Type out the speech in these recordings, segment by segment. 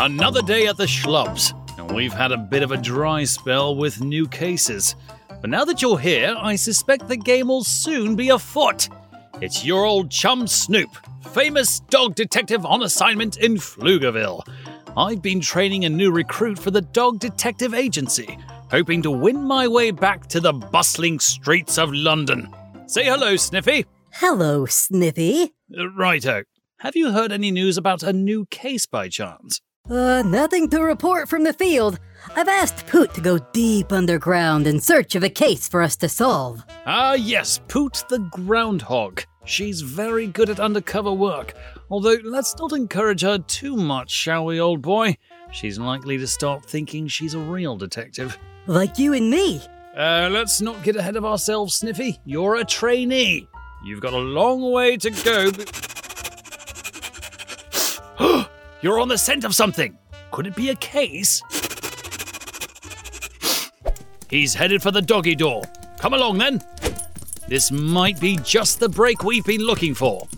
Another day at the Schlubs, and we've had a bit of a dry spell with new cases. But now that you're here, I suspect the game will soon be afoot. It's your old chum Snoop, famous dog detective on assignment in Pflugerville. I've been training a new recruit for the Dog Detective Agency, hoping to win my way back to the bustling streets of London. Say hello, Sniffy. Hello, Sniffy. Uh, righto. Have you heard any news about a new case by chance? Uh, nothing to report from the field. I've asked Poot to go deep underground in search of a case for us to solve. Ah, yes, Poot the Groundhog. She's very good at undercover work. Although, let's not encourage her too much, shall we, old boy? She's likely to start thinking she's a real detective. Like you and me. Uh, let's not get ahead of ourselves, Sniffy. You're a trainee. You've got a long way to go. But... You're on the scent of something. Could it be a case? He's headed for the doggy door. Come along then. This might be just the break we've been looking for.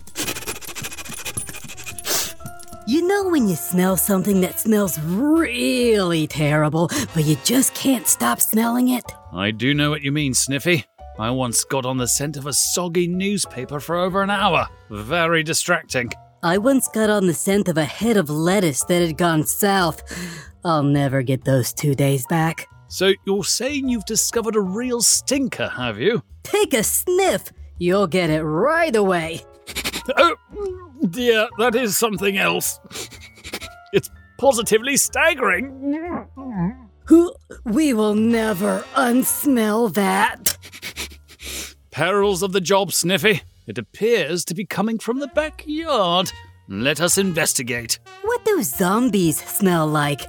You know when you smell something that smells really terrible, but you just can't stop smelling it? I do know what you mean, Sniffy. I once got on the scent of a soggy newspaper for over an hour. Very distracting. I once got on the scent of a head of lettuce that had gone south. I'll never get those two days back. So you're saying you've discovered a real stinker, have you? Take a sniff. You'll get it right away. Oh, dear, that is something else. It's positively staggering. We will never unsmell that. Perils of the job, Sniffy. It appears to be coming from the backyard. Let us investigate. What do zombies smell like?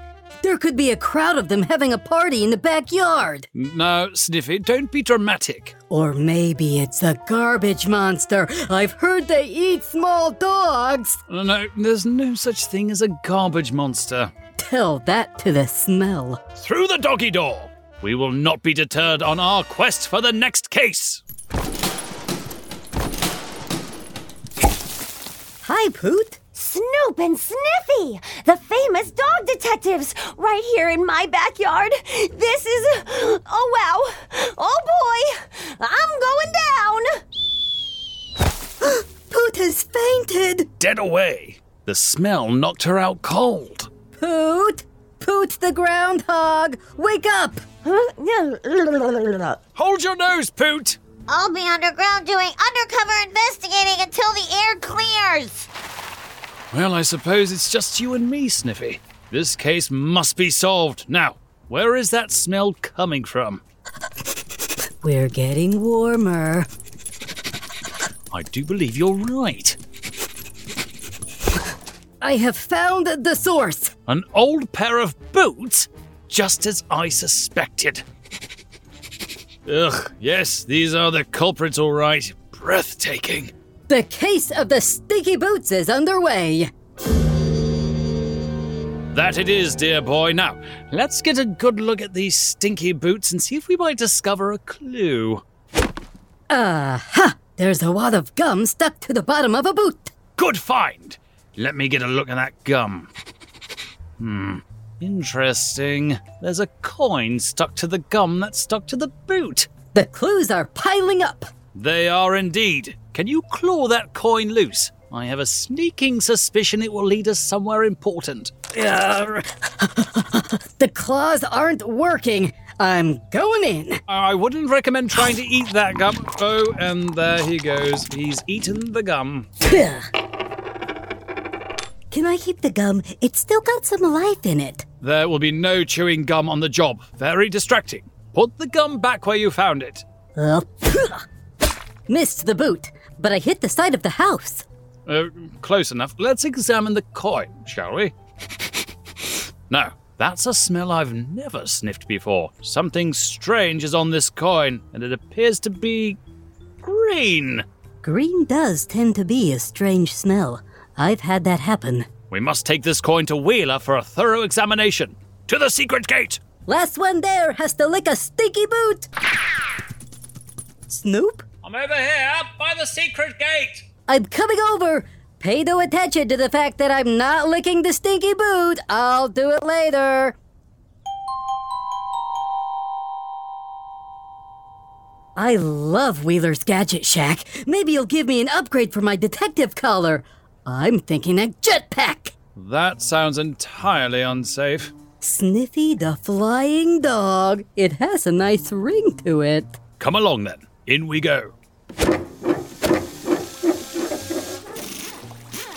There could be a crowd of them having a party in the backyard. Now, Sniffy, don't be dramatic. Or maybe it's a garbage monster. I've heard they eat small dogs. Uh, no, there's no such thing as a garbage monster. Tell that to the smell. Through the doggy door! We will not be deterred on our quest for the next case. Hi, Poot. Snoop and Sniffy, the famous dog detectives, right here in my backyard. This is. Oh, wow. Oh, boy. I'm going down. Poot has fainted. Dead away. The smell knocked her out cold. Poot! Poot the groundhog! Wake up! Hold your nose, Poot! I'll be underground doing undercover investigating until the air clears. Well, I suppose it's just you and me, Sniffy. This case must be solved. Now, where is that smell coming from? We're getting warmer. I do believe you're right. I have found the source. An old pair of boots? Just as I suspected. Ugh, yes, these are the culprits, all right. Breathtaking. The case of the stinky boots is underway. That it is, dear boy. Now, let's get a good look at these stinky boots and see if we might discover a clue. Aha! There's a wad of gum stuck to the bottom of a boot. Good find. Let me get a look at that gum. Hmm. Interesting. There's a coin stuck to the gum that's stuck to the boot. The clues are piling up. They are indeed. Can you claw that coin loose? I have a sneaking suspicion it will lead us somewhere important. The claws aren't working. I'm going in. I wouldn't recommend trying to eat that gum. Oh, and there he goes. He's eaten the gum. Can I keep the gum? It's still got some life in it. There will be no chewing gum on the job. Very distracting. Put the gum back where you found it. Uh, missed the boot, but I hit the side of the house. Uh, close enough. Let's examine the coin, shall we? no, that's a smell I've never sniffed before. Something strange is on this coin, and it appears to be green. Green does tend to be a strange smell. I've had that happen. We must take this coin to Wheeler for a thorough examination. To the secret gate! Last one there has to lick a stinky boot. Snoop? I'm over here, up by the secret gate! I'm coming over. Pay no attention to the fact that I'm not licking the stinky boot. I'll do it later. I love Wheeler's Gadget Shack. Maybe you'll give me an upgrade for my detective collar. I'm thinking a jetpack. That sounds entirely unsafe. Sniffy the Flying Dog. It has a nice ring to it. Come along then. In we go.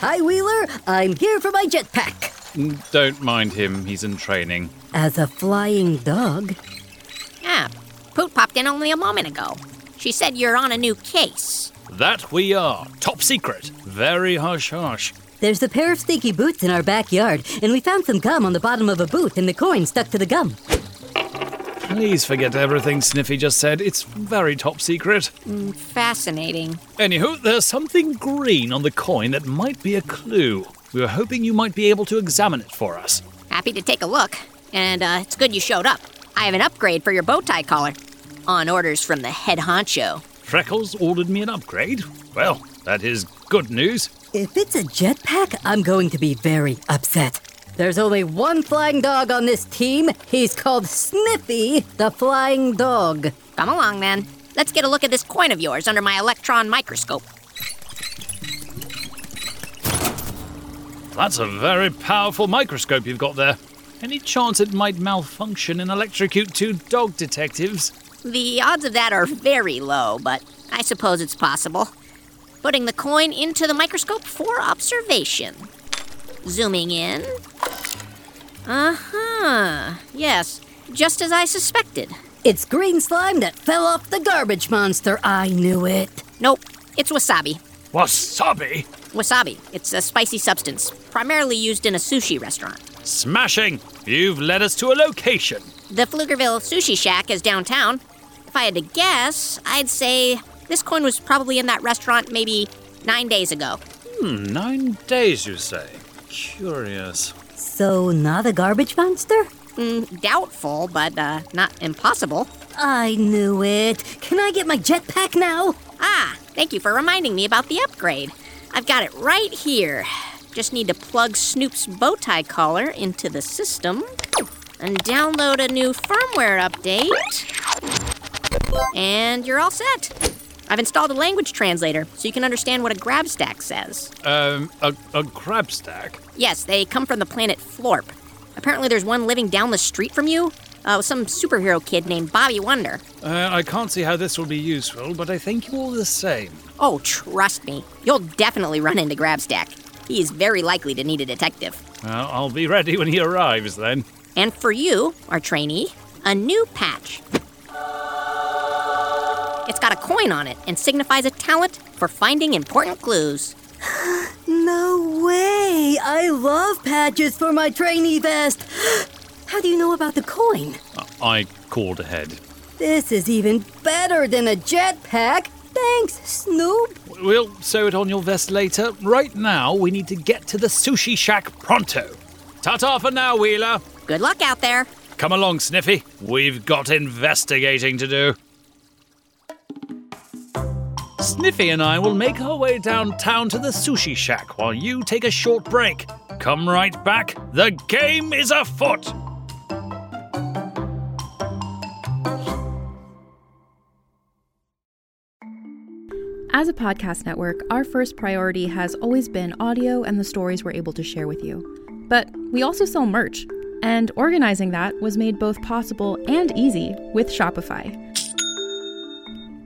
Hi, Wheeler. I'm here for my jetpack. Mm, don't mind him, he's in training. As a flying dog, Yeah, Poot popped in only a moment ago. She said you're on a new case. That we are. Top secret. Very hush hush. there's a pair of stinky boots in our backyard, and we found some gum on the bottom of a boot and the coin stuck to the gum. Please forget everything Sniffy just said. It's very top secret. Fascinating. Anywho, there's something green on the coin that might be a clue. We were hoping you might be able to examine it for us. Happy to take a look. And uh, it's good you showed up. I have an upgrade for your bow tie collar. On orders from the head honcho. Freckles ordered me an upgrade. Well, that is good news. If it's a jetpack, I'm going to be very upset. There's only one flying dog on this team. He's called Sniffy the Flying Dog. Come along then. Let's get a look at this coin of yours under my electron microscope. That's a very powerful microscope you've got there. Any chance it might malfunction and electrocute two dog detectives? The odds of that are very low, but I suppose it's possible. Putting the coin into the microscope for observation. Zooming in. Uh huh. Yes, just as I suspected. It's green slime that fell off the garbage monster. I knew it. Nope, it's wasabi. Wasabi? Wasabi. It's a spicy substance, primarily used in a sushi restaurant. Smashing! You've led us to a location. The Pflugerville Sushi Shack is downtown. If I had to guess, I'd say this coin was probably in that restaurant maybe nine days ago. Hmm, nine days, you say? Curious. So, not a garbage monster? Mm, doubtful, but uh, not impossible. I knew it. Can I get my jetpack now? Ah, thank you for reminding me about the upgrade. I've got it right here. Just need to plug Snoop's bow tie collar into the system and download a new firmware update. And you're all set. I've installed a language translator so you can understand what a Grabstack says. Um, a, a Grabstack? Yes, they come from the planet Florp. Apparently, there's one living down the street from you. Uh, some superhero kid named Bobby Wonder. Uh, I can't see how this will be useful, but I thank you all the same. Oh, trust me, you'll definitely run into Grabstack. He is very likely to need a detective. Well, I'll be ready when he arrives then. And for you, our trainee, a new patch. It's got a coin on it and signifies a talent for finding important clues. No way! I love patches for my trainee vest. How do you know about the coin? I called ahead. This is even better than a jetpack. Thanks, Snoop. We'll sew it on your vest later. Right now, we need to get to the sushi shack pronto. Ta ta for now, Wheeler. Good luck out there. Come along, Sniffy. We've got investigating to do. Sniffy and I will make our way downtown to the sushi shack while you take a short break. Come right back. The game is afoot. As a podcast network, our first priority has always been audio and the stories we're able to share with you. But we also sell merch, and organizing that was made both possible and easy with Shopify.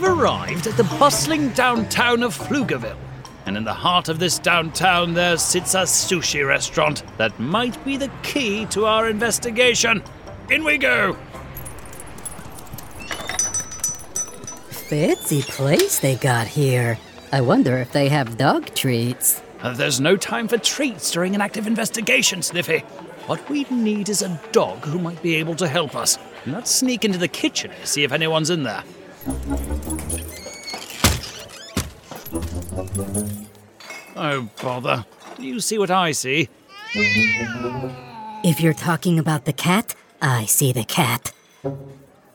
We've arrived at the bustling downtown of Pflugerville. And in the heart of this downtown, there sits a sushi restaurant that might be the key to our investigation. In we go! Fancy place they got here. I wonder if they have dog treats. Uh, There's no time for treats during an active investigation, Sniffy. What we need is a dog who might be able to help us. Let's sneak into the kitchen to see if anyone's in there. Oh, bother. Do you see what I see? If you're talking about the cat, I see the cat.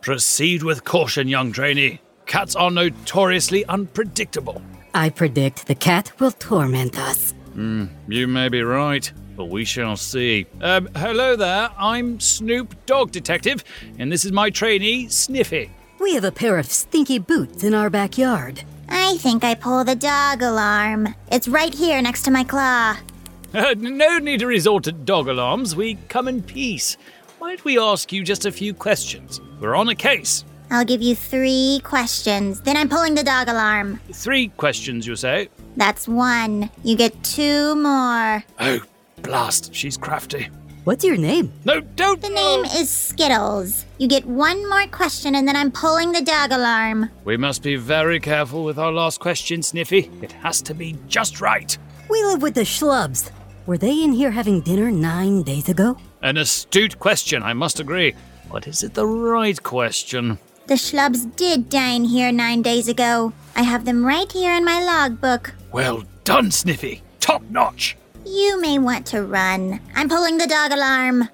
Proceed with caution, young trainee. Cats are notoriously unpredictable. I predict the cat will torment us. You may be right, but we shall see. Um, hello there. I'm Snoop Dog Detective, and this is my trainee, Sniffy. We have a pair of stinky boots in our backyard. I think I pull the dog alarm. It's right here next to my claw. Uh, no need to resort to dog alarms. We come in peace. Might we ask you just a few questions? We're on a case. I'll give you three questions. Then I'm pulling the dog alarm. Three questions, you say? That's one. You get two more. Oh, blast. She's crafty. What's your name? No, don't. The name is Skittles. You get one more question and then I'm pulling the dog alarm. We must be very careful with our last question, Sniffy. It has to be just right. We live with the Schlubs. Were they in here having dinner nine days ago? An astute question, I must agree. But is it the right question? The schlubs did dine here nine days ago. I have them right here in my logbook. Well done, Sniffy. Top notch. You may want to run. I'm pulling the dog alarm.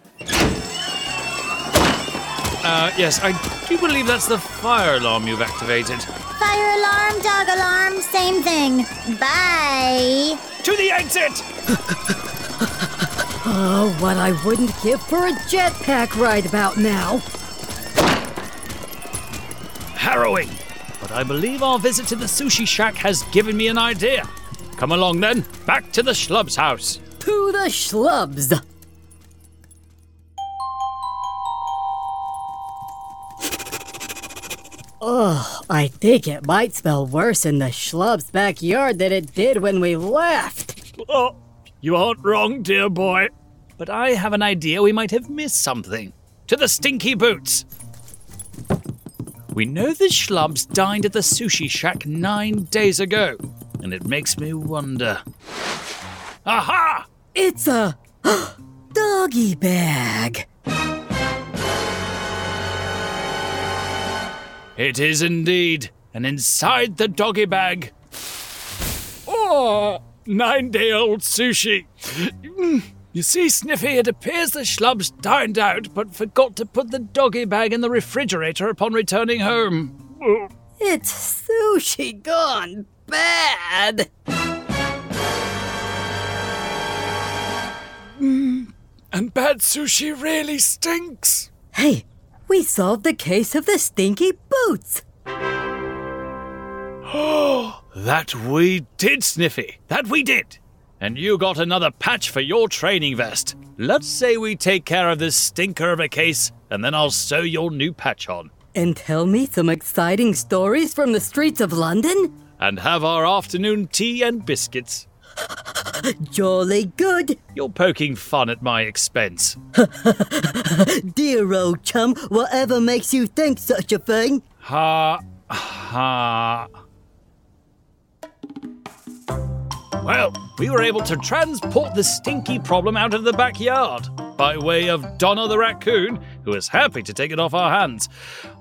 Uh, yes, I do believe that's the fire alarm you've activated. Fire alarm, dog alarm, same thing. Bye. To the exit! Oh, what I wouldn't give for a jetpack right about now. Harrowing. But I believe our visit to the sushi shack has given me an idea. Come along then, back to the Schlub's house. To the Schlubs. Ugh, I think it might smell worse in the schlub's backyard than it did when we left. Oh, you aren't wrong, dear boy. But I have an idea we might have missed something. To the stinky boots! We know the schlubs dined at the sushi shack nine days ago, and it makes me wonder. Aha! It's a doggy bag. It is indeed. And inside the doggy bag. Oh, nine day old sushi. Mm. You see, Sniffy, it appears the schlubs dined out but forgot to put the doggy bag in the refrigerator upon returning home. It's sushi gone bad. Mm. And bad sushi really stinks. Hey, we solved the case of the stinky boots. Oh, that we did, Sniffy. That we did. And you got another patch for your training vest. Let's say we take care of this stinker of a case, and then I'll sew your new patch on. And tell me some exciting stories from the streets of London? And have our afternoon tea and biscuits. Jolly good. You're poking fun at my expense. Dear old chum, whatever makes you think such a thing? Ha, ha. Well, we were able to transport the stinky problem out of the backyard by way of Donna the raccoon, who is happy to take it off our hands.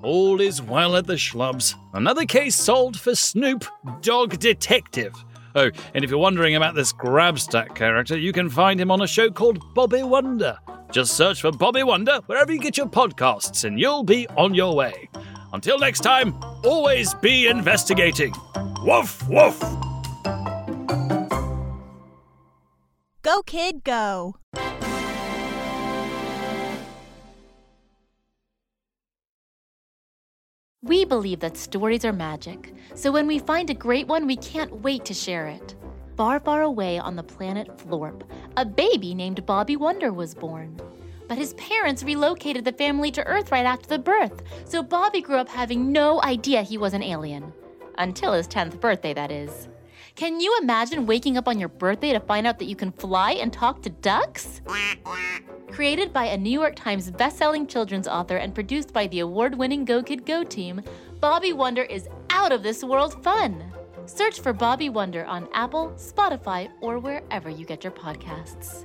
All is well at the Schlubs. Another case solved for Snoop, dog detective. Oh, and if you're wondering about this Grabstack character, you can find him on a show called Bobby Wonder. Just search for Bobby Wonder wherever you get your podcasts, and you'll be on your way. Until next time, always be investigating. Woof, woof! Go, kid, go. We believe that stories are magic, so when we find a great one, we can't wait to share it. Far, far away on the planet Florp, a baby named Bobby Wonder was born. But his parents relocated the family to Earth right after the birth, so Bobby grew up having no idea he was an alien. Until his 10th birthday, that is. Can you imagine waking up on your birthday to find out that you can fly and talk to ducks? Created by a New York Times bestselling children's author and produced by the award winning Go Kid Go team, Bobby Wonder is out of this world fun. Search for Bobby Wonder on Apple, Spotify, or wherever you get your podcasts.